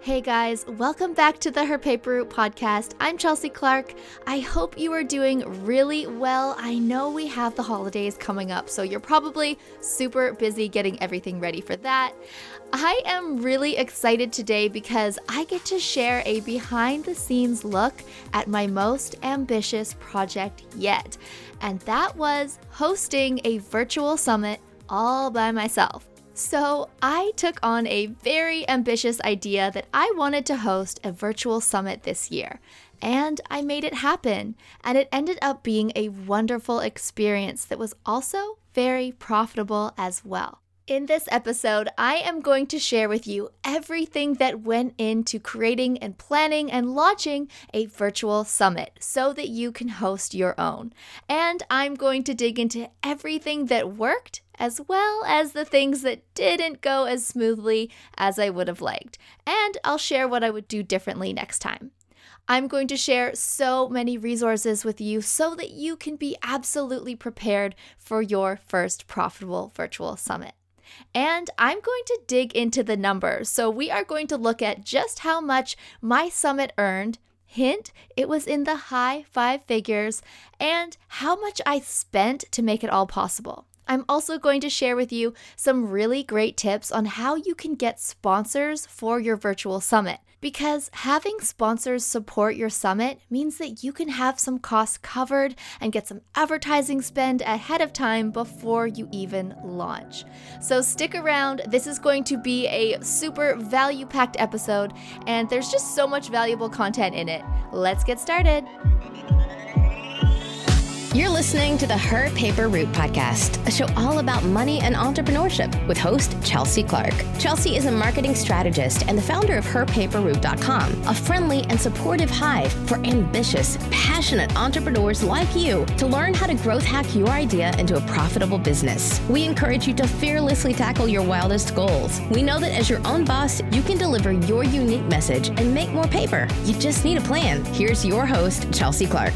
Hey guys, welcome back to the Her Paper Route podcast. I'm Chelsea Clark. I hope you are doing really well. I know we have the holidays coming up, so you're probably super busy getting everything ready for that. I am really excited today because I get to share a behind the scenes look at my most ambitious project yet, and that was hosting a virtual summit all by myself. So, I took on a very ambitious idea that I wanted to host a virtual summit this year, and I made it happen. And it ended up being a wonderful experience that was also very profitable as well. In this episode, I am going to share with you everything that went into creating and planning and launching a virtual summit so that you can host your own. And I'm going to dig into everything that worked as well as the things that didn't go as smoothly as I would have liked. And I'll share what I would do differently next time. I'm going to share so many resources with you so that you can be absolutely prepared for your first profitable virtual summit. And I'm going to dig into the numbers. So, we are going to look at just how much my summit earned. Hint, it was in the high five figures, and how much I spent to make it all possible. I'm also going to share with you some really great tips on how you can get sponsors for your virtual summit. Because having sponsors support your summit means that you can have some costs covered and get some advertising spend ahead of time before you even launch. So stick around. This is going to be a super value packed episode, and there's just so much valuable content in it. Let's get started. You're listening to the Her Paper Route podcast, a show all about money and entrepreneurship with host Chelsea Clark. Chelsea is a marketing strategist and the founder of HerPaperRoute.com, a friendly and supportive hive for ambitious, passionate entrepreneurs like you to learn how to growth hack your idea into a profitable business. We encourage you to fearlessly tackle your wildest goals. We know that as your own boss, you can deliver your unique message and make more paper. You just need a plan. Here's your host, Chelsea Clark.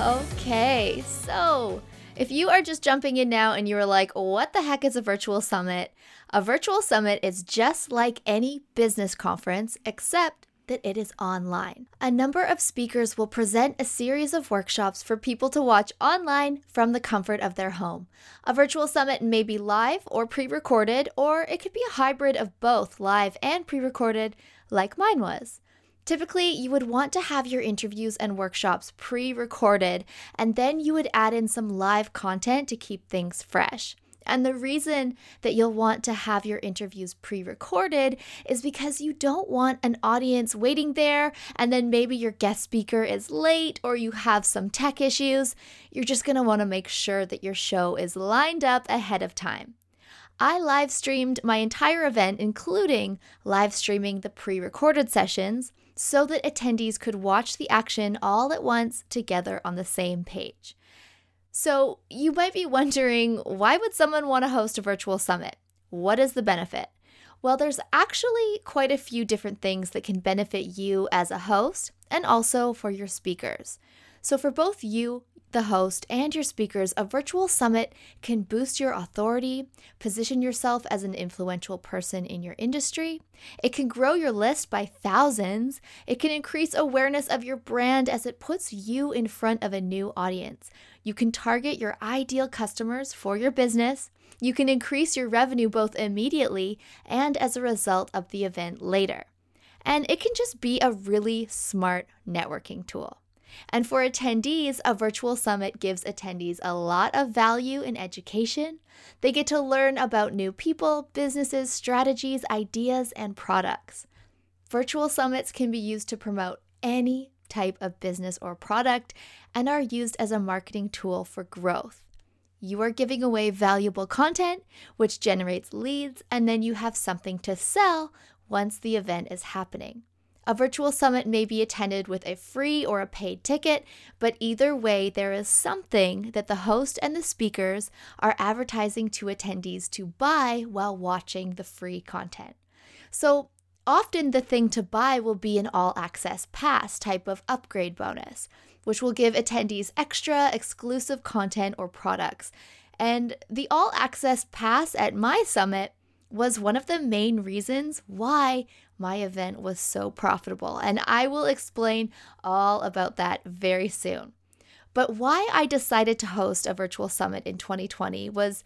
Okay, so if you are just jumping in now and you're like, what the heck is a virtual summit? A virtual summit is just like any business conference, except that it is online. A number of speakers will present a series of workshops for people to watch online from the comfort of their home. A virtual summit may be live or pre recorded, or it could be a hybrid of both live and pre recorded, like mine was. Typically, you would want to have your interviews and workshops pre recorded, and then you would add in some live content to keep things fresh. And the reason that you'll want to have your interviews pre recorded is because you don't want an audience waiting there and then maybe your guest speaker is late or you have some tech issues. You're just want to make sure that your show is lined up ahead of time. I live streamed my entire event, including live streaming the pre recorded sessions so that attendees could watch the action all at once together on the same page. So, you might be wondering why would someone want to host a virtual summit? What is the benefit? Well, there's actually quite a few different things that can benefit you as a host and also for your speakers. So, for both you the host, and your speakers, a virtual summit can boost your authority, position yourself as an influential person in your industry. It can grow your list by thousands. It can increase awareness of your brand as it puts you in front of a new audience. You can target your ideal customers for your business. You can increase your revenue both immediately and as a result of the event later. And it can just be a really smart networking tool. And for attendees, a virtual summit gives attendees a lot of value in education. They get to learn about new people, businesses, strategies, ideas, and products. Virtual summits can be used to promote any type of business or product and are used as a marketing tool for growth. You are giving away valuable content, which generates leads, and then you have something to sell once the event is happening. A virtual summit may be attended with a free or a paid ticket, but either way, there is something that the host and the speakers are advertising to attendees to buy while watching the free content. So, often the thing to buy will be an all access pass type of upgrade bonus, which will give attendees extra exclusive content or products. And the all access pass at my summit was one of the main reasons why my event was so profitable. And I will explain all about that very soon. But why I decided to host a virtual summit in 2020 was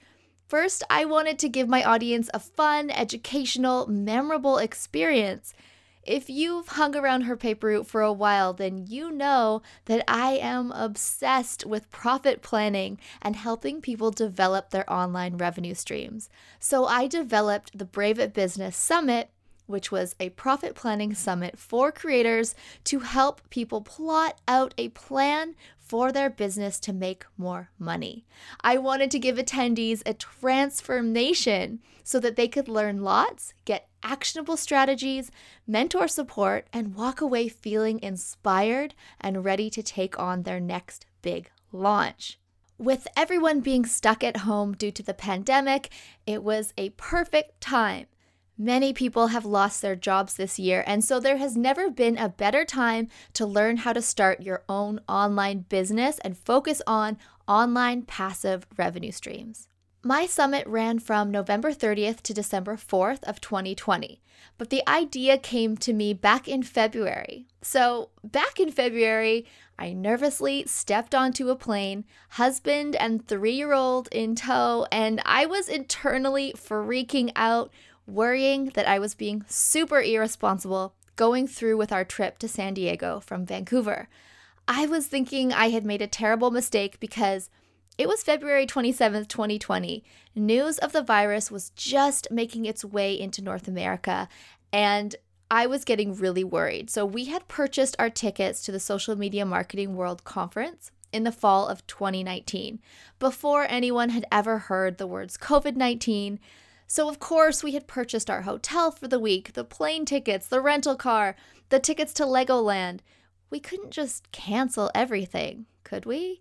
first, I wanted to give my audience a fun, educational, memorable experience. If you've hung around Her Paper Route for a while, then you know that I am obsessed with profit planning and helping people develop their online revenue streams. So I developed the Brave It Business Summit which was a profit planning summit for creators to help people plot out a plan for their business to make more money. I wanted to give attendees a transformation so that they could learn lots, get actionable strategies, mentor support, and walk away feeling inspired and ready to take on their next big launch. With everyone being stuck at home due to the pandemic, it was a perfect time Many people have lost their jobs this year, and so there has never been a better time to learn how to start your own online business and focus on online passive revenue streams. My summit ran from November 30th to December 4th of 2020, but the idea came to me back in February. So, back in February, I nervously stepped onto a plane, husband and 3-year-old in tow, and I was internally freaking out worrying that I was being super irresponsible going through with our trip to San Diego from Vancouver. I was thinking I had made a terrible mistake because it was February 27th, 2020. News of the virus was just making its way into North America, and I was getting really worried. So, we had purchased our tickets to the Social Media Marketing World Conference in the fall of 2019 before anyone had ever heard the words COVID 19 so, of course, we had purchased our hotel for the week, the plane tickets, the rental car, the tickets to Legoland. We couldn't just cancel everything, could we?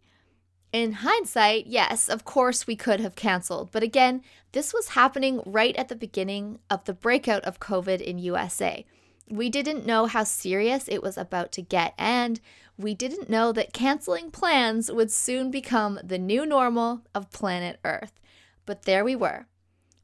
In hindsight, yes, of course we could have canceled. But again, this was happening right at the beginning of the breakout of COVID in USA. We didn't know how serious it was about to get, and we didn't know that canceling plans would soon become the new normal of planet Earth. But there we were,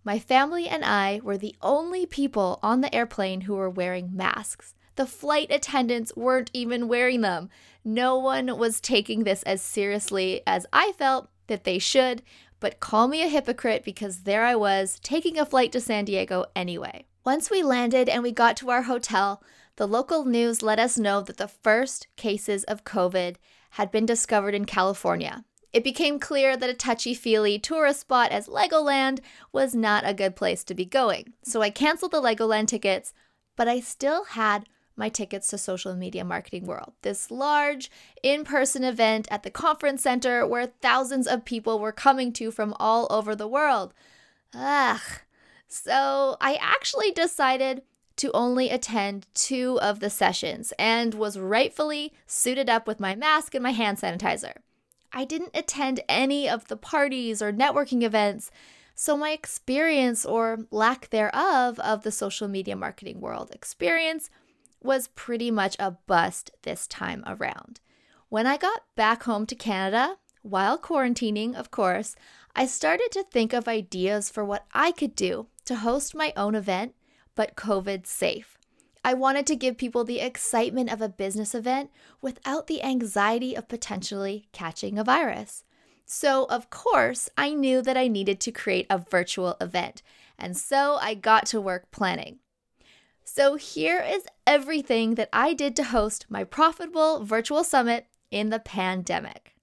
my family and I were the only people on the airplane who were wearing masks. The flight attendants weren't even wearing them. No one was taking this as seriously as I felt that they should, but call me a hypocrite because there I was, taking a flight to San Diego anyway. Once we landed and we got to our hotel, the local news let us know that the first cases of COVID had been discovered in California. It became clear that a touchy feely tourist spot as Legoland was not a good place to be going. So I canceled the Legoland tickets, but I still had my tickets to Social Media Marketing World, this large in person event at the conference center where thousands of people were coming to from all over the world. Ugh. So I actually decided to only attend two of the sessions and was rightfully suited up with my mask and my hand sanitizer. I didn't attend any of the parties or networking events, so my experience or lack thereof of the social media marketing world experience was pretty much a bust this time around. When I got back home to Canada, while quarantining, of course, I started to think of ideas for what I could do to host my own event, but COVID safe. I wanted to give people the excitement of a business event without the anxiety of potentially catching a virus. So, of course, I knew that I needed to create a virtual event, and so I got to work planning. So, here is everything that I did to host my profitable virtual summit in the pandemic.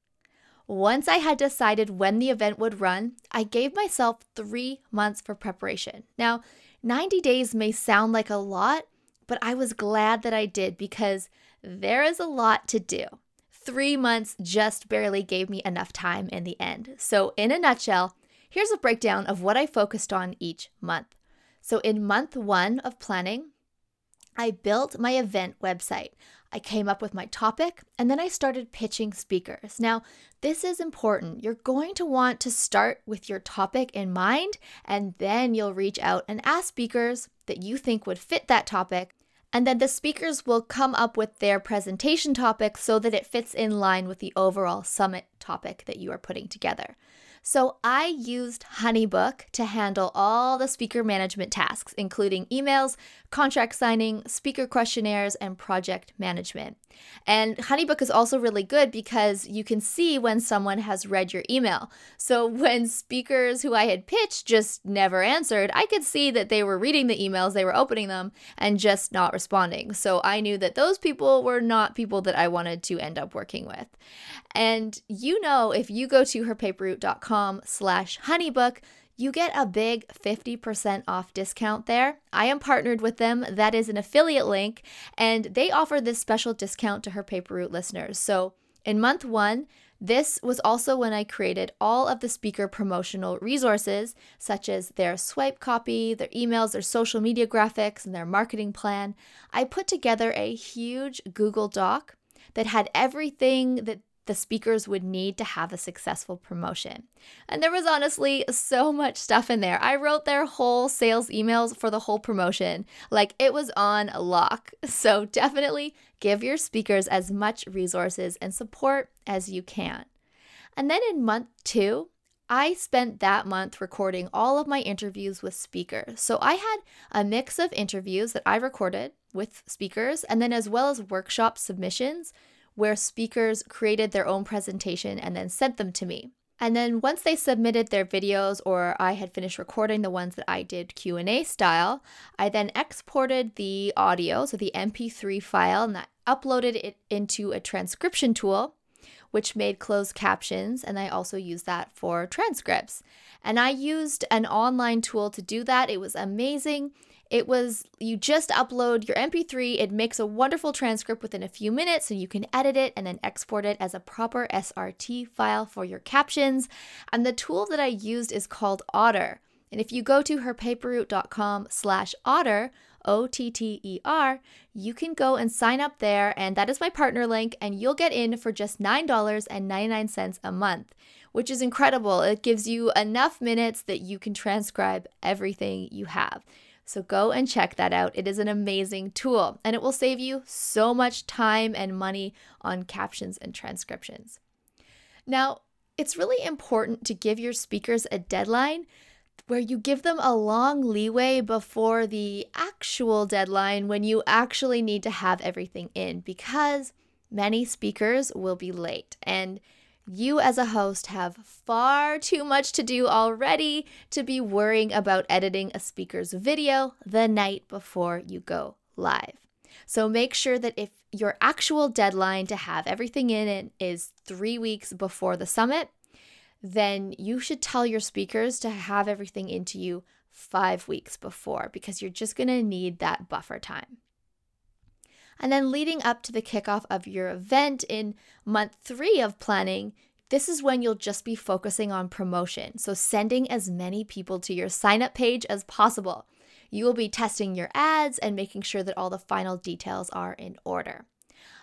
Once I had decided when the event would run, I gave myself three months for preparation. Now, 90 days may sound like a lot, but I was glad that I did because there is a lot to do. Three months just barely gave me enough time in the end. So, in a nutshell, here's a breakdown of what I focused on each month. So, in month one of planning, I built my event website. I came up with my topic and then I started pitching speakers. Now, this is important. You're going to want to start with your topic in mind and then you'll reach out and ask speakers that you think would fit that topic and then the speakers will come up with their presentation topic so that it fits in line with the overall summit topic that you are putting together. So I used Honeybook to handle all the speaker management tasks, including emails, contract signing, speaker questionnaires, and project management. And Honeybook is also really good because you can see when someone has read your email. So when speakers who I had pitched just never answered, I could see that they were reading the emails, they were opening them, and just not responding. So I knew that those people were not people that I wanted to end up working with. And you know, if you go to herpaperroute.com slash honeybook, you get a big 50% off discount there. I am partnered with them. That is an affiliate link, and they offer this special discount to her Paper Route listeners. So in month one, this was also when I created all of the speaker promotional resources, such as their swipe copy, their emails, their social media graphics, and their marketing plan. I put together a huge Google Doc that had everything that the speakers would need to have a successful promotion. And there was honestly so much stuff in there. I wrote their whole sales emails for the whole promotion, like it was on lock. So definitely give your speakers as much resources and support as you can. And then in month two, I spent that month recording all of my interviews with speakers. So I had a mix of interviews that I recorded with speakers, and then as well as workshop submissions where speakers created their own presentation and then sent them to me. And then once they submitted their videos or I had finished recording the ones that I did Q&A style, I then exported the audio, so the MP3 file and I uploaded it into a transcription tool which made closed captions and I also used that for transcripts. And I used an online tool to do that. It was amazing. It was, you just upload your MP3, it makes a wonderful transcript within a few minutes, so you can edit it and then export it as a proper SRT file for your captions. And the tool that I used is called Otter. And if you go to herpaperroute.com slash otter, O T T E R, you can go and sign up there. And that is my partner link. And you'll get in for just $9.99 a month, which is incredible. It gives you enough minutes that you can transcribe everything you have. So go and check that out. It is an amazing tool and it will save you so much time and money on captions and transcriptions. Now, it's really important to give your speakers a deadline where you give them a long leeway before the actual deadline when you actually need to have everything in because many speakers will be late and you, as a host, have far too much to do already to be worrying about editing a speaker's video the night before you go live. So make sure that if your actual deadline to have everything in it is three weeks before the summit, then you should tell your speakers to have everything into you five weeks before because you're just going to need that buffer time. And then leading up to the kickoff of your event in month three of planning, this is when you'll just be focusing on promotion. So, sending as many people to your sign up page as possible. You will be testing your ads and making sure that all the final details are in order.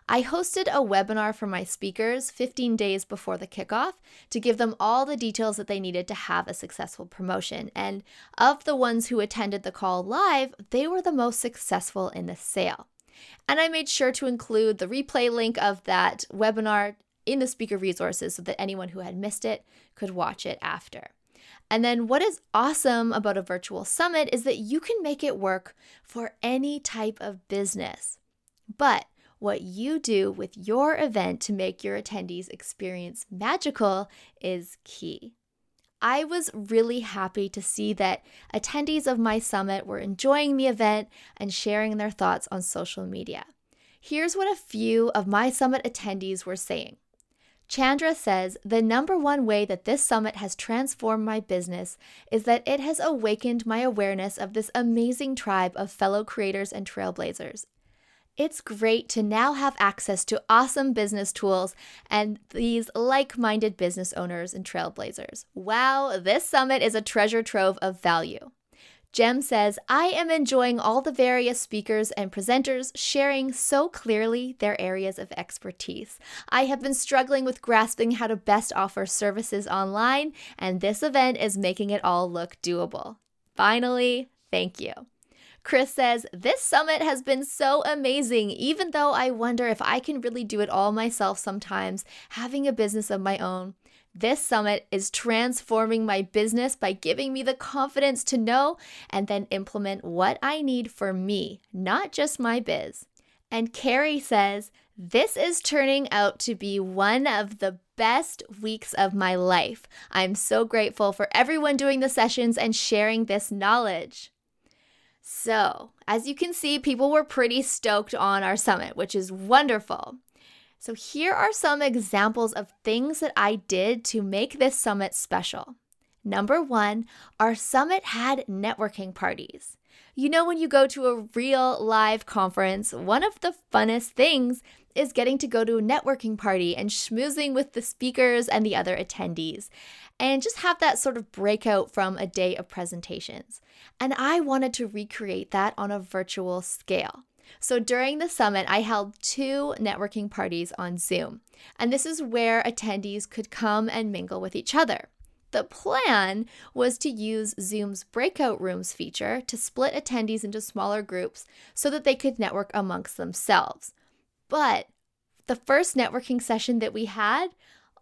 I hosted a webinar for my speakers 15 days before the kickoff to give them all the details that they needed to have a successful promotion. And of the ones who attended the call live, they were the most successful in the sale. And I made sure to include the replay link of that webinar in the speaker resources so that anyone who had missed it could watch it after. And then, what is awesome about a virtual summit is that you can make it work for any type of business. But what you do with your event to make your attendees experience magical is key. I was really happy to see that attendees of my summit were enjoying the event and sharing their thoughts on social media. Here's what a few of my summit attendees were saying. Chandra says the number one way that this summit has transformed my business is that it has awakened my awareness of this amazing tribe of fellow creators and trailblazers. It's great to now have access to awesome business tools and these like minded business owners and trailblazers. Wow, this summit is a treasure trove of value. Jem says, I am enjoying all the various speakers and presenters sharing so clearly their areas of expertise. I have been struggling with grasping how to best offer services online, and this event is making it all look doable. Finally, thank you. Chris says, This summit has been so amazing, even though I wonder if I can really do it all myself sometimes, having a business of my own. This summit is transforming my business by giving me the confidence to know and then implement what I need for me, not just my biz. And Carrie says, This is turning out to be one of the best weeks of my life. I'm so grateful for everyone doing the sessions and sharing this knowledge. So, as you can see, people were pretty stoked on our summit, which is wonderful. So, here are some examples of things that I did to make this summit special. Number one, our summit had networking parties. You know, when you go to a real live conference, one of the funnest things is getting to go to a networking party and schmoozing with the speakers and the other attendees, and just have that sort of breakout from a day of presentations. And I wanted to recreate that on a virtual scale. So during the summit, I held two networking parties on Zoom, and this is where attendees could come and mingle with each other. The plan was to use Zoom's breakout rooms feature to split attendees into smaller groups so that they could network amongst themselves. But the first networking session that we had,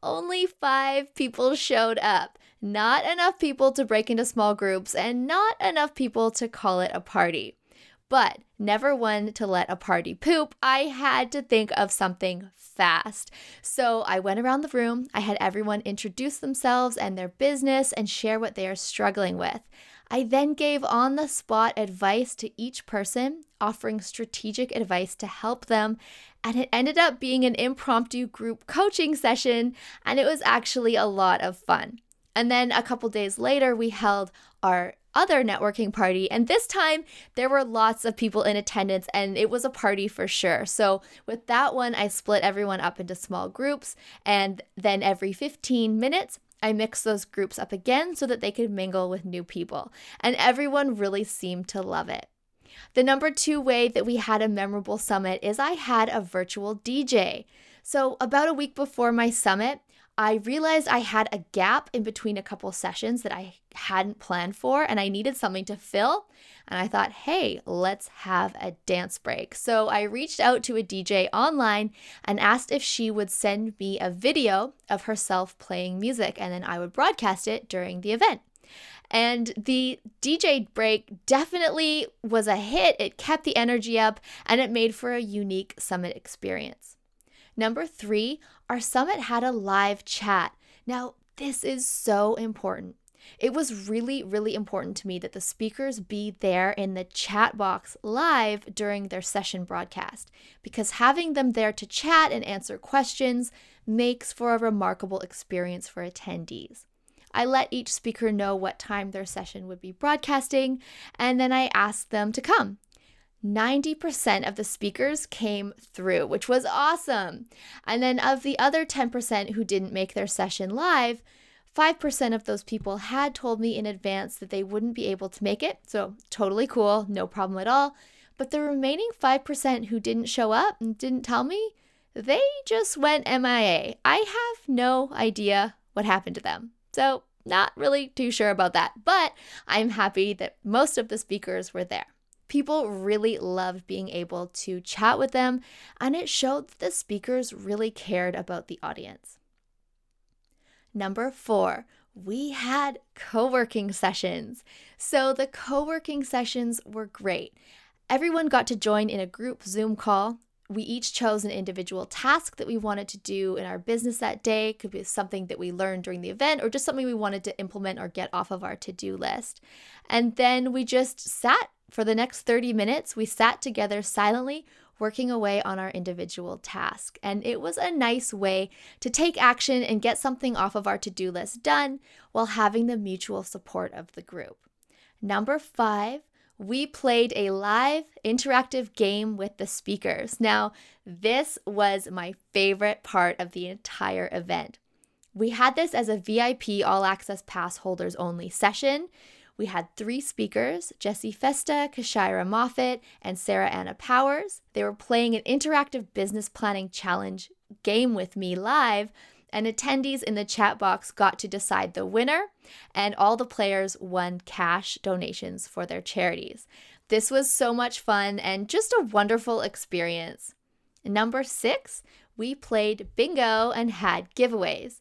only five people showed up. Not enough people to break into small groups, and not enough people to call it a party. But never one to let a party poop. I had to think of something fast. So I went around the room. I had everyone introduce themselves and their business and share what they are struggling with. I then gave on the spot advice to each person, offering strategic advice to help them. And it ended up being an impromptu group coaching session, and it was actually a lot of fun. And then a couple days later, we held our other networking party. And this time there were lots of people in attendance and it was a party for sure. So with that one, I split everyone up into small groups. And then every 15 minutes, I mixed those groups up again so that they could mingle with new people. And everyone really seemed to love it. The number two way that we had a memorable summit is I had a virtual DJ. So, about a week before my summit, I realized I had a gap in between a couple sessions that I hadn't planned for and I needed something to fill. And I thought, hey, let's have a dance break. So I reached out to a DJ online and asked if she would send me a video of herself playing music and then I would broadcast it during the event. And the DJ break definitely was a hit. It kept the energy up and it made for a unique summit experience. Number three, our summit had a live chat. Now, this is so important. It was really, really important to me that the speakers be there in the chat box live during their session broadcast because having them there to chat and answer questions makes for a remarkable experience for attendees. I let each speaker know what time their session would be broadcasting, and then I asked them to come. 90% of the speakers came through, which was awesome. And then of the other 10% who didn't make their session live, 5% of those people had told me in advance that they wouldn't be able to make it. So, totally cool, no problem at all. But the remaining 5% who didn't show up and didn't tell me, they just went MIA. I have no idea what happened to them. So, not really too sure about that, but I'm happy that most of the speakers were there. People really loved being able to chat with them, and it showed that the speakers really cared about the audience. Number four, we had co working sessions. So the co working sessions were great. Everyone got to join in a group Zoom call. We each chose an individual task that we wanted to do in our business that day. It could be something that we learned during the event or just something we wanted to implement or get off of our to do list. And then we just sat for the next 30 minutes, we sat together silently, working away on our individual task. And it was a nice way to take action and get something off of our to do list done while having the mutual support of the group. Number five, we played a live interactive game with the speakers. Now, this was my favorite part of the entire event. We had this as a VIP all access pass holders only session. We had three speakers Jessie Festa, Kashira Moffat, and Sarah Anna Powers. They were playing an interactive business planning challenge game with me live, and attendees in the chat box got to decide the winner, and all the players won cash donations for their charities. This was so much fun and just a wonderful experience. Number six, we played bingo and had giveaways.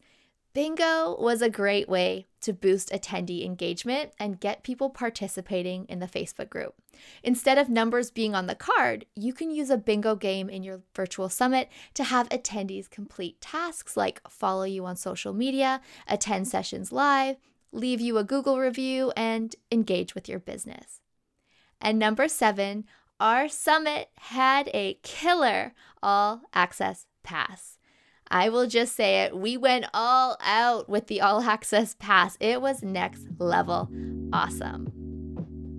Bingo was a great way to boost attendee engagement and get people participating in the Facebook group. Instead of numbers being on the card, you can use a bingo game in your virtual summit to have attendees complete tasks like follow you on social media, attend sessions live, leave you a Google review, and engage with your business. And number seven, our summit had a killer all access pass. I will just say it. We went all out with the all access pass. It was next level awesome.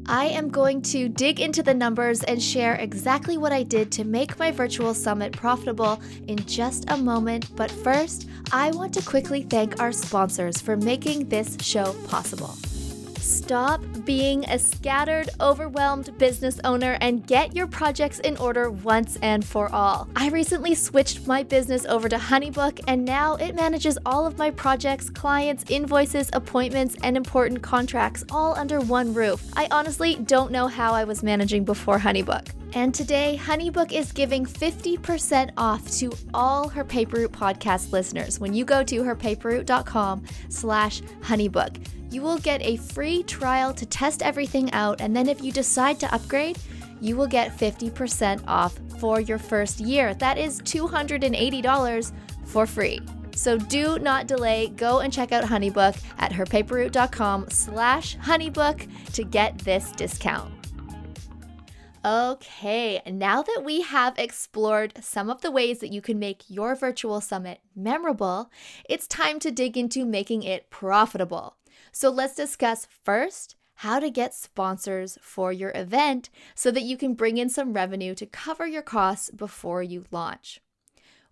I am going to dig into the numbers and share exactly what I did to make my virtual summit profitable in just a moment. But first, I want to quickly thank our sponsors for making this show possible. Stop being a scattered, overwhelmed business owner and get your projects in order once and for all. I recently switched my business over to Honeybook and now it manages all of my projects, clients, invoices, appointments, and important contracts all under one roof. I honestly don't know how I was managing before Honeybook. And today, Honeybook is giving 50% off to all her Paperroute podcast listeners when you go to herpaperroute.com slash honeybook you will get a free trial to test everything out. And then if you decide to upgrade, you will get 50% off for your first year. That is $280 for free. So do not delay. Go and check out Honeybook at herpaperroute.com slash honeybook to get this discount. Okay, now that we have explored some of the ways that you can make your virtual summit memorable, it's time to dig into making it profitable. So let's discuss first how to get sponsors for your event so that you can bring in some revenue to cover your costs before you launch.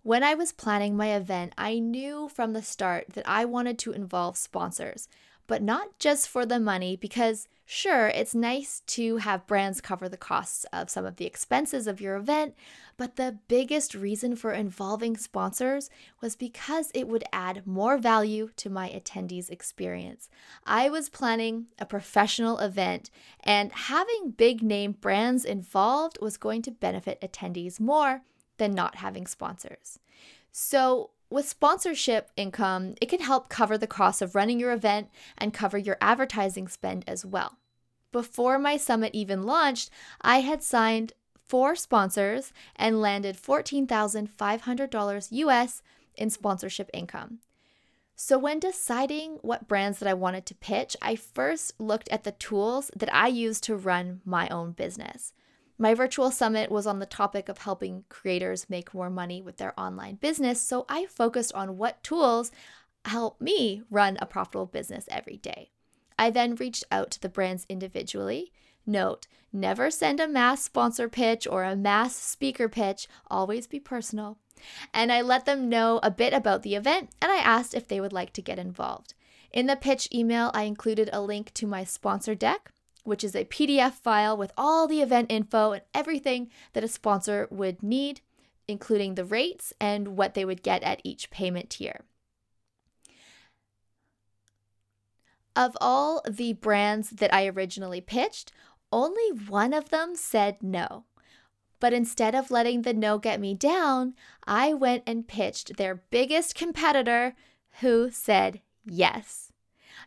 When I was planning my event, I knew from the start that I wanted to involve sponsors, but not just for the money, because sure, it's nice to have brands cover the costs of some of the expenses of your event, but the biggest reason for involving sponsors was because it would add more value to my attendees' experience. I was planning a professional event, and having big name brands involved was going to benefit attendees more than not having sponsors. So, with sponsorship income, it can help cover the cost of running your event and cover your advertising spend as well. Before my summit even launched, I had signed four sponsors and landed $14,500 US in sponsorship income. So, when deciding what brands that I wanted to pitch, I first looked at the tools that I use to run my own business. My virtual summit was on the topic of helping creators make more money with their online business, so I focused on what tools help me run a profitable business every day. I then reached out to the brands individually. Note, never send a mass sponsor pitch or a mass speaker pitch, always be personal. And I let them know a bit about the event and I asked if they would like to get involved. In the pitch email, I included a link to my sponsor deck which is a PDF file with all the event info and everything that a sponsor would need, including the rates and what they would get at each payment tier. Of all the brands that I originally pitched, only one of them said no. But instead of letting the no get me down, I went and pitched their biggest competitor who said yes.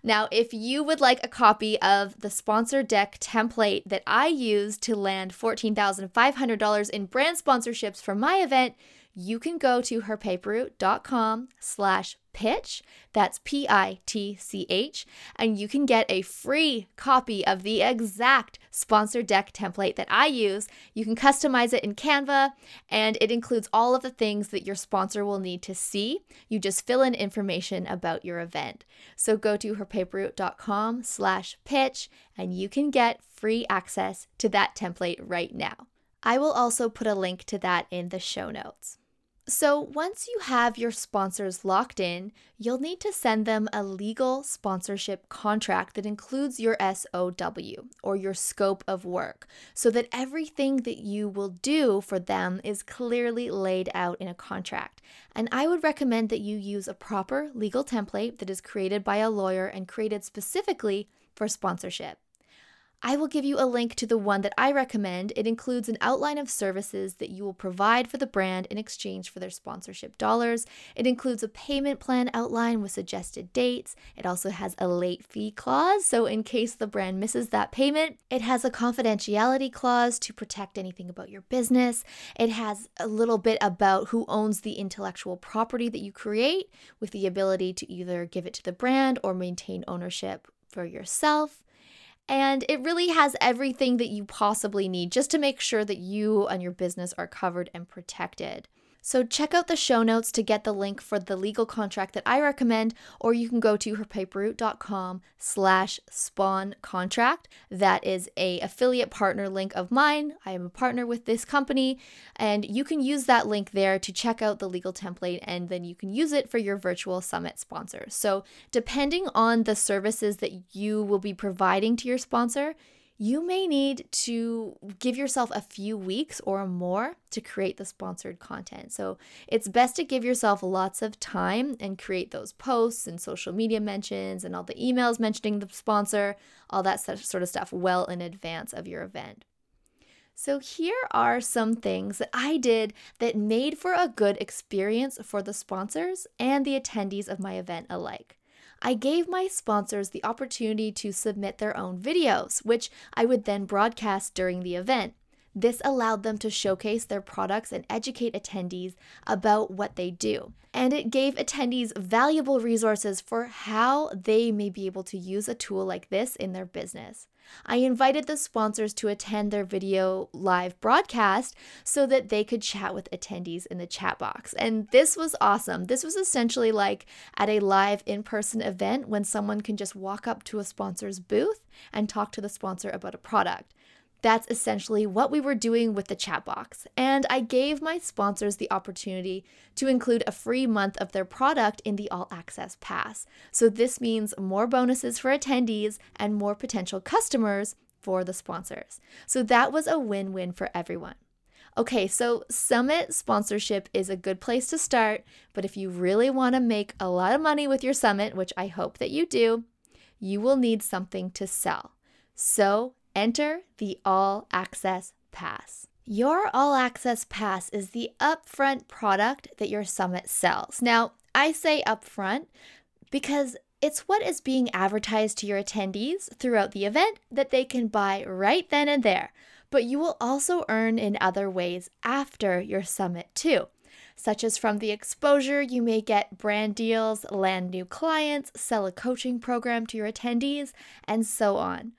Now, if you would like a copy of the sponsor deck template that I used to land $14,500 in brand sponsorships for my event, you can go to herpaperroute.com slash pitch. That's P I T C H. And you can get a free copy of the exact sponsor deck template that I use. You can customize it in Canva, and it includes all of the things that your sponsor will need to see. You just fill in information about your event. So go to herpaperroute.com slash pitch, and you can get free access to that template right now. I will also put a link to that in the show notes. So, once you have your sponsors locked in, you'll need to send them a legal sponsorship contract that includes your SOW or your scope of work so that everything that you will do for them is clearly laid out in a contract. And I would recommend that you use a proper legal template that is created by a lawyer and created specifically for sponsorship. I will give you a link to the one that I recommend. It includes an outline of services that you will provide for the brand in exchange for their sponsorship dollars. It includes a payment plan outline with suggested dates. It also has a late fee clause, so in case the brand misses that payment, it has a confidentiality clause to protect anything about your business. It has a little bit about who owns the intellectual property that you create with the ability to either give it to the brand or maintain ownership for yourself. And it really has everything that you possibly need just to make sure that you and your business are covered and protected. So check out the show notes to get the link for the legal contract that I recommend, or you can go to herpaperroute.com slash spawn contract. That is a affiliate partner link of mine. I am a partner with this company, and you can use that link there to check out the legal template, and then you can use it for your virtual summit sponsor. So depending on the services that you will be providing to your sponsor, you may need to give yourself a few weeks or more to create the sponsored content. So it's best to give yourself lots of time and create those posts and social media mentions and all the emails mentioning the sponsor, all that sort of stuff well in advance of your event. So, here are some things that I did that made for a good experience for the sponsors and the attendees of my event alike. I gave my sponsors the opportunity to submit their own videos, which I would then broadcast during the event. This allowed them to showcase their products and educate attendees about what they do. And it gave attendees valuable resources for how they may be able to use a tool like this in their business. I invited the sponsors to attend their video live broadcast so that they could chat with attendees in the chat box. And this was awesome. This was essentially like at a live in person event when someone can just walk up to a sponsor's booth and talk to the sponsor about a product. That's essentially what we were doing with the chat box. And I gave my sponsors the opportunity to include a free month of their product in the All Access Pass. So this means more bonuses for attendees and more potential customers for the sponsors. So that was a win win for everyone. Okay, so Summit sponsorship is a good place to start, but if you really want to make a lot of money with your summit, which I hope that you do, you will need something to sell. So Enter the All Access Pass. Your All Access Pass is the upfront product that your summit sells. Now, I say upfront because it's what is being advertised to your attendees throughout the event that they can buy right then and there. But you will also earn in other ways after your summit, too, such as from the exposure you may get brand deals, land new clients, sell a coaching program to your attendees, and so on.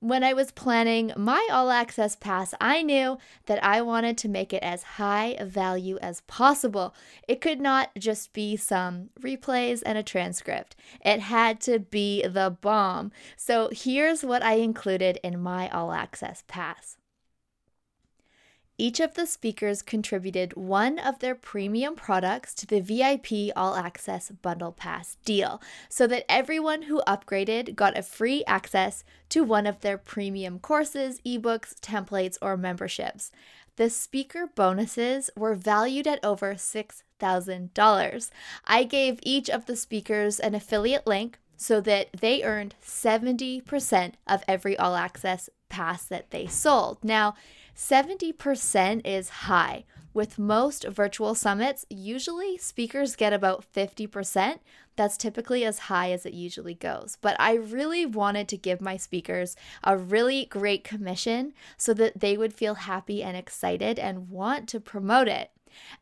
When I was planning my all access pass, I knew that I wanted to make it as high value as possible. It could not just be some replays and a transcript, it had to be the bomb. So here's what I included in my all access pass. Each of the speakers contributed one of their premium products to the VIP All Access Bundle Pass deal so that everyone who upgraded got a free access to one of their premium courses, ebooks, templates, or memberships. The speaker bonuses were valued at over $6,000. I gave each of the speakers an affiliate link so that they earned 70% of every all access pass that they sold. Now, 70% is high. With most virtual summits, usually speakers get about 50%. That's typically as high as it usually goes. But I really wanted to give my speakers a really great commission so that they would feel happy and excited and want to promote it.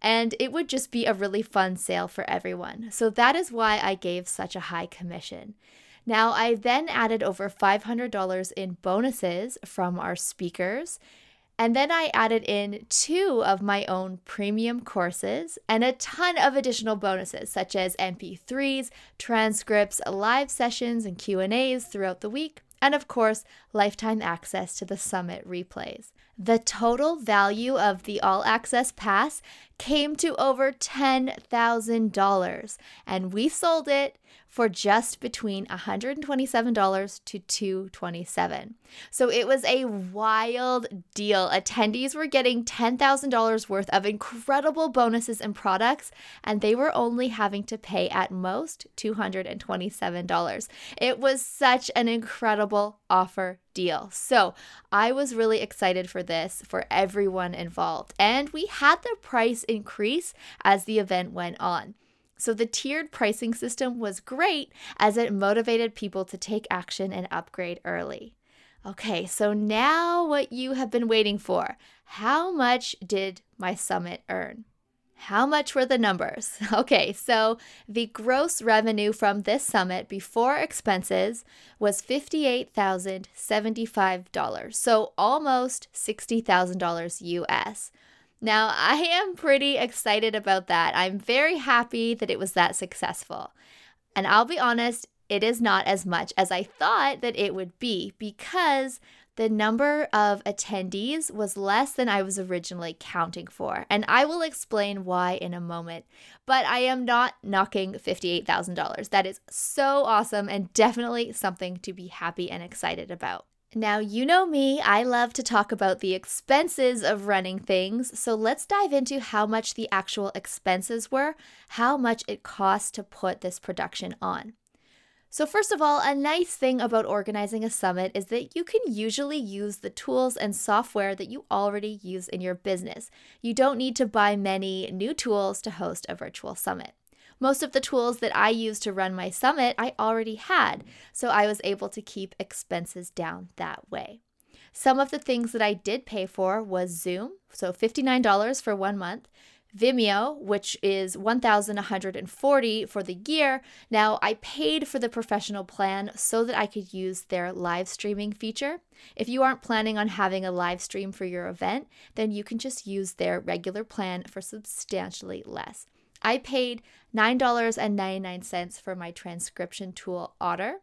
And it would just be a really fun sale for everyone. So that is why I gave such a high commission. Now, I then added over $500 in bonuses from our speakers and then I added in two of my own premium courses and a ton of additional bonuses such as MP3s, transcripts, live sessions and Q&As throughout the week, and of course, lifetime access to the summit replays. The total value of the all access pass came to over $10,000 and we sold it for just between $127 to 227. So it was a wild deal. Attendees were getting $10,000 worth of incredible bonuses and products, and they were only having to pay at most $227. It was such an incredible offer deal. So I was really excited for this for everyone involved. And we had the price increase as the event went on. So the tiered pricing system was great as it motivated people to take action and upgrade early. Okay, so now what you have been waiting for. How much did my summit earn? How much were the numbers? Okay, so the gross revenue from this summit before expenses was $58,075, so almost $60,000 US. Now, I am pretty excited about that. I'm very happy that it was that successful. And I'll be honest, it is not as much as I thought that it would be because the number of attendees was less than I was originally counting for. And I will explain why in a moment. But I am not knocking $58,000. That is so awesome and definitely something to be happy and excited about. Now, you know me, I love to talk about the expenses of running things, so let's dive into how much the actual expenses were, how much it cost to put this production on. So, first of all, a nice thing about organizing a summit is that you can usually use the tools and software that you already use in your business. You don't need to buy many new tools to host a virtual summit. Most of the tools that I used to run my summit, I already had, so I was able to keep expenses down that way. Some of the things that I did pay for was Zoom, so $59 for one month, Vimeo, which is 1,140 for the year. Now, I paid for the professional plan so that I could use their live streaming feature. If you aren't planning on having a live stream for your event, then you can just use their regular plan for substantially less. I paid $9.99 for my transcription tool Otter.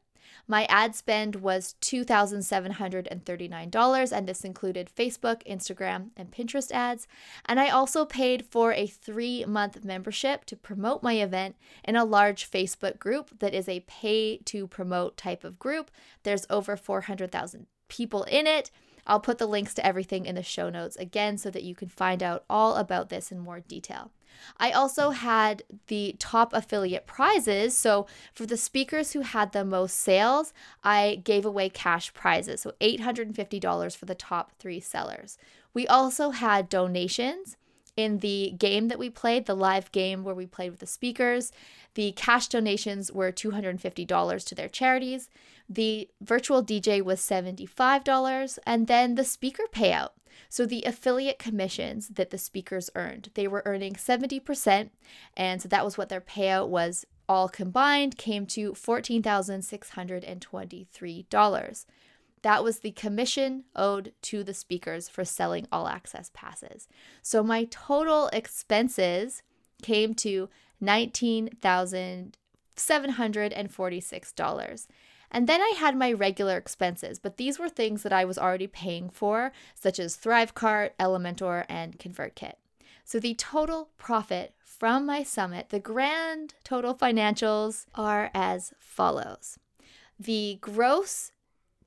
My ad spend was $2,739, and this included Facebook, Instagram, and Pinterest ads. And I also paid for a three month membership to promote my event in a large Facebook group that is a pay to promote type of group. There's over 400,000 people in it. I'll put the links to everything in the show notes again so that you can find out all about this in more detail. I also had the top affiliate prizes. So, for the speakers who had the most sales, I gave away cash prizes. So, $850 for the top three sellers. We also had donations in the game that we played, the live game where we played with the speakers. The cash donations were $250 to their charities. The virtual DJ was $75, and then the speaker payout. So the affiliate commissions that the speakers earned, they were earning 70%, and so that was what their payout was all combined came to $14,623. That was the commission owed to the speakers for selling all access passes. So my total expenses came to $19,746. And then I had my regular expenses, but these were things that I was already paying for, such as Thrivecart, Elementor, and ConvertKit. So the total profit from my summit, the grand total financials are as follows. The gross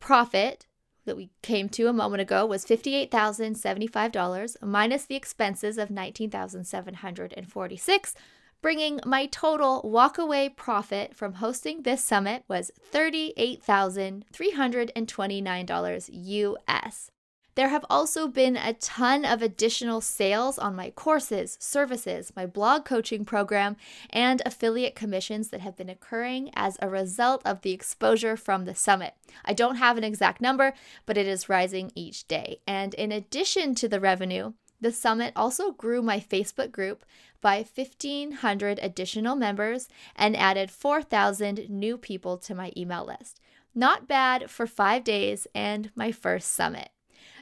profit that we came to a moment ago was $58,075 minus the expenses of $19,746 bringing my total walkaway profit from hosting this summit was $38,329 US. There have also been a ton of additional sales on my courses, services, my blog coaching program, and affiliate commissions that have been occurring as a result of the exposure from the summit. I don't have an exact number, but it is rising each day. And in addition to the revenue, the summit also grew my Facebook group by 1,500 additional members and added 4,000 new people to my email list. Not bad for five days and my first summit.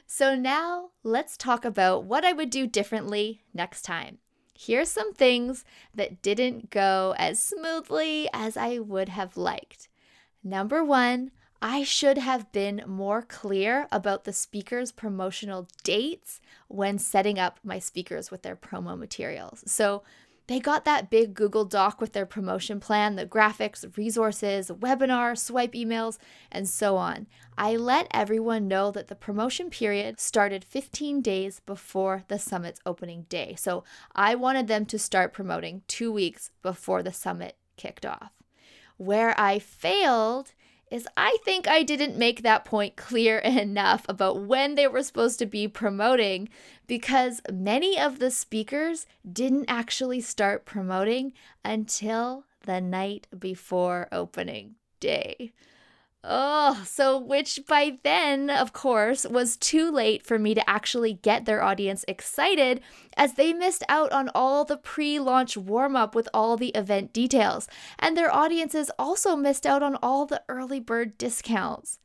So now let's talk about what I would do differently next time. Here's some things that didn't go as smoothly as I would have liked. Number one, I should have been more clear about the speaker's promotional dates when setting up my speakers with their promo materials. So, They got that big Google Doc with their promotion plan, the graphics, resources, webinar, swipe emails, and so on. I let everyone know that the promotion period started 15 days before the summit's opening day. So I wanted them to start promoting two weeks before the summit kicked off. Where I failed is I think I didn't make that point clear enough about when they were supposed to be promoting because many of the speakers didn't actually start promoting until the night before opening day. Oh, so which by then, of course, was too late for me to actually get their audience excited as they missed out on all the pre launch warm up with all the event details. And their audiences also missed out on all the early bird discounts.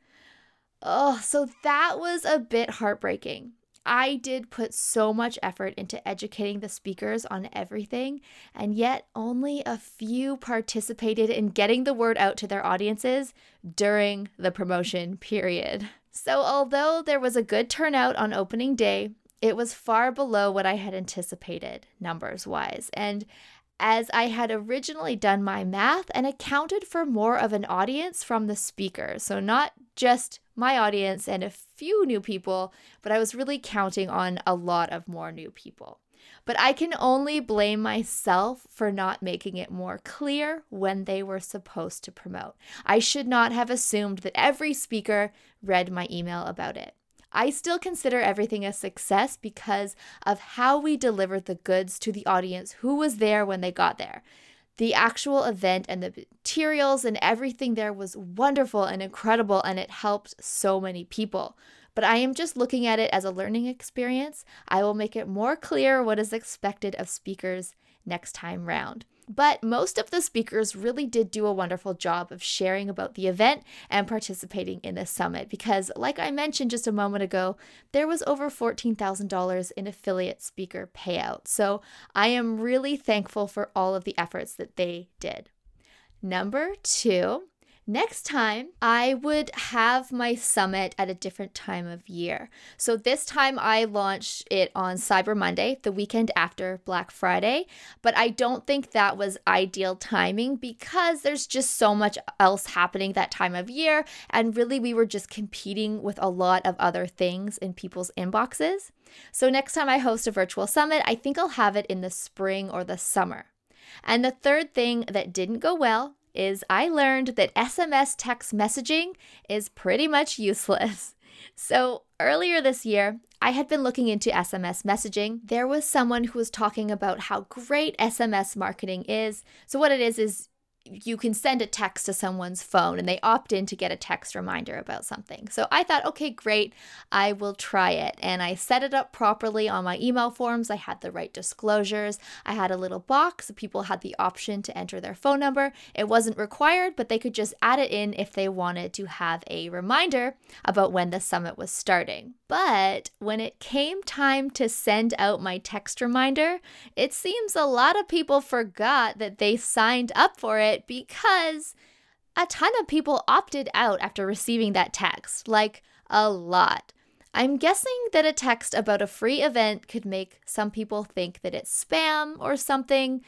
Oh, so that was a bit heartbreaking. I did put so much effort into educating the speakers on everything, and yet only a few participated in getting the word out to their audiences during the promotion period. So, although there was a good turnout on opening day, it was far below what I had anticipated numbers wise. And as I had originally done my math and accounted for more of an audience from the speakers. So, not just my audience and a few new people, but I was really counting on a lot of more new people. But I can only blame myself for not making it more clear when they were supposed to promote. I should not have assumed that every speaker read my email about it. I still consider everything a success because of how we delivered the goods to the audience who was there when they got there. The actual event and the materials and everything there was wonderful and incredible, and it helped so many people. But I am just looking at it as a learning experience. I will make it more clear what is expected of speakers next time round. But most of the speakers really did do a wonderful job of sharing about the event and participating in the summit because, like I mentioned just a moment ago, there was over $14,000 in affiliate speaker payout. So I am really thankful for all of the efforts that they did. Number two, Next time, I would have my summit at a different time of year. So this time I launched it on Cyber Monday, the weekend after Black Friday, but I don't think that was ideal timing because there's just so much else happening that time of year and really we were just competing with a lot of other things in people's inboxes. So next time I host a virtual summit, I think I'll have it in the spring or the summer. And the third thing that didn't go well is I learned that SMS text messaging is pretty much useless. So, earlier this year, I had been looking into SMS messaging. There was someone who was talking about how great SMS marketing is. So, what it is, is you can send a text to someone's phone and they opt in to get a text reminder about something. So I thought, okay, great, I will try it. And I set it up properly on my email forms. I had the right disclosures. I had a little box. People had the option to enter their phone number. It wasn't required, but they could just add it in if they wanted to have a reminder about when the summit was starting. But when it came time to send out my text reminder, it seems a lot of people forgot that they signed up for it because a ton of people opted out after receiving that text, like a lot. I'm guessing that a text about a free event could make some people think that it's spam or something.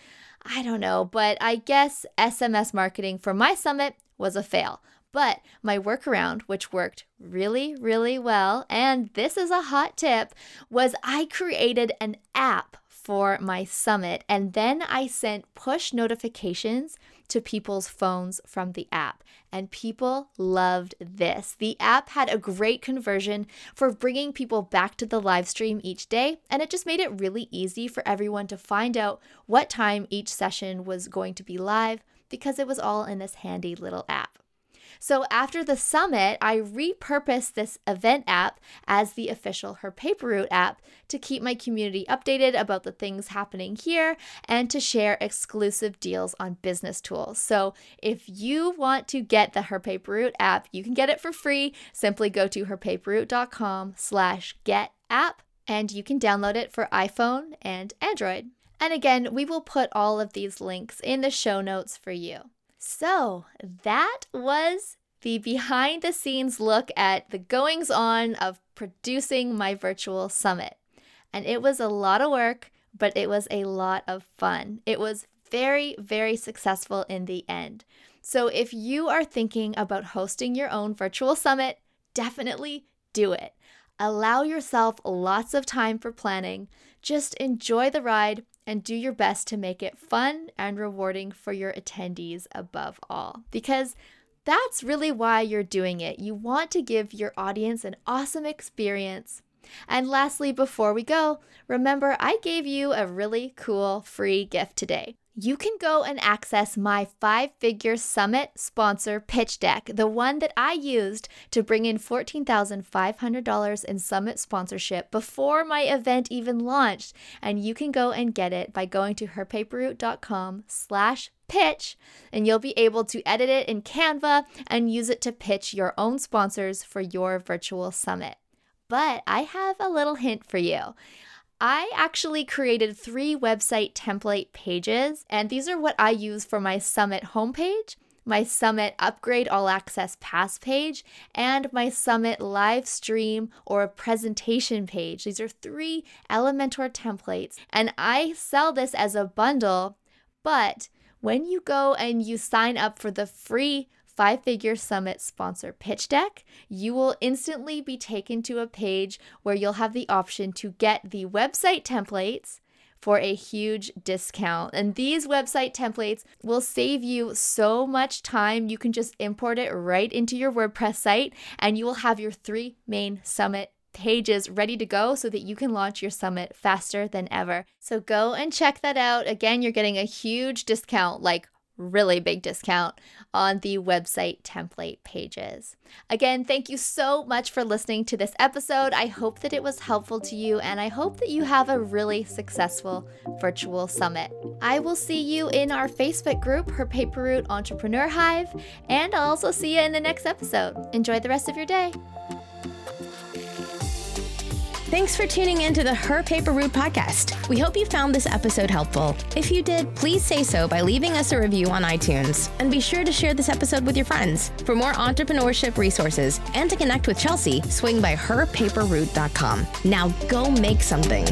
I don't know, but I guess SMS marketing for my summit was a fail. But my workaround, which worked really, really well, and this is a hot tip, was I created an app for my summit and then I sent push notifications to people's phones from the app. And people loved this. The app had a great conversion for bringing people back to the live stream each day, and it just made it really easy for everyone to find out what time each session was going to be live because it was all in this handy little app. So after the summit, I repurposed this event app as the official Her Paper Route app to keep my community updated about the things happening here and to share exclusive deals on business tools. So if you want to get the Her Paper Route app, you can get it for free. Simply go to herpaperroute.com slash get app and you can download it for iPhone and Android. And again, we will put all of these links in the show notes for you. So that was the behind the scenes look at the goings on of producing my virtual summit. And it was a lot of work, but it was a lot of fun. It was very, very successful in the end. So if you are thinking about hosting your own virtual summit, definitely do it. Allow yourself lots of time for planning. Just enjoy the ride and do your best to make it fun and rewarding for your attendees above all. Because that's really why you're doing it. You want to give your audience an awesome experience. And lastly, before we go, remember I gave you a really cool free gift today you can go and access my five figure summit sponsor pitch deck, the one that I used to bring in $14,500 in summit sponsorship before my event even launched. And you can go and get it by going to herpaperroute.com slash pitch and you'll be able to edit it in Canva and use it to pitch your own sponsors for your virtual summit. But I have a little hint for you. I actually created three website template pages, and these are what I use for my Summit homepage, my Summit Upgrade All Access Pass page, and my Summit live stream or a presentation page. These are three Elementor templates, and I sell this as a bundle, but when you go and you sign up for the free Five Figure Summit sponsor pitch deck, you will instantly be taken to a page where you'll have the option to get the website templates for a huge discount. And these website templates will save you so much time. You can just import it right into your WordPress site and you will have your three main summit pages ready to go so that you can launch your summit faster than ever. So go and check that out. Again, you're getting a huge discount, like really big discount on the website template pages. Again, thank you so much for listening to this episode. I hope that it was helpful to you and I hope that you have a really successful virtual summit. I will see you in our Facebook group, Her Paper Route Entrepreneur Hive, and I'll also see you in the next episode. Enjoy the rest of your day. Thanks for tuning in to the Her Paper Route podcast. We hope you found this episode helpful. If you did, please say so by leaving us a review on iTunes. And be sure to share this episode with your friends. For more entrepreneurship resources and to connect with Chelsea, swing by herpaperroute.com. Now go make something.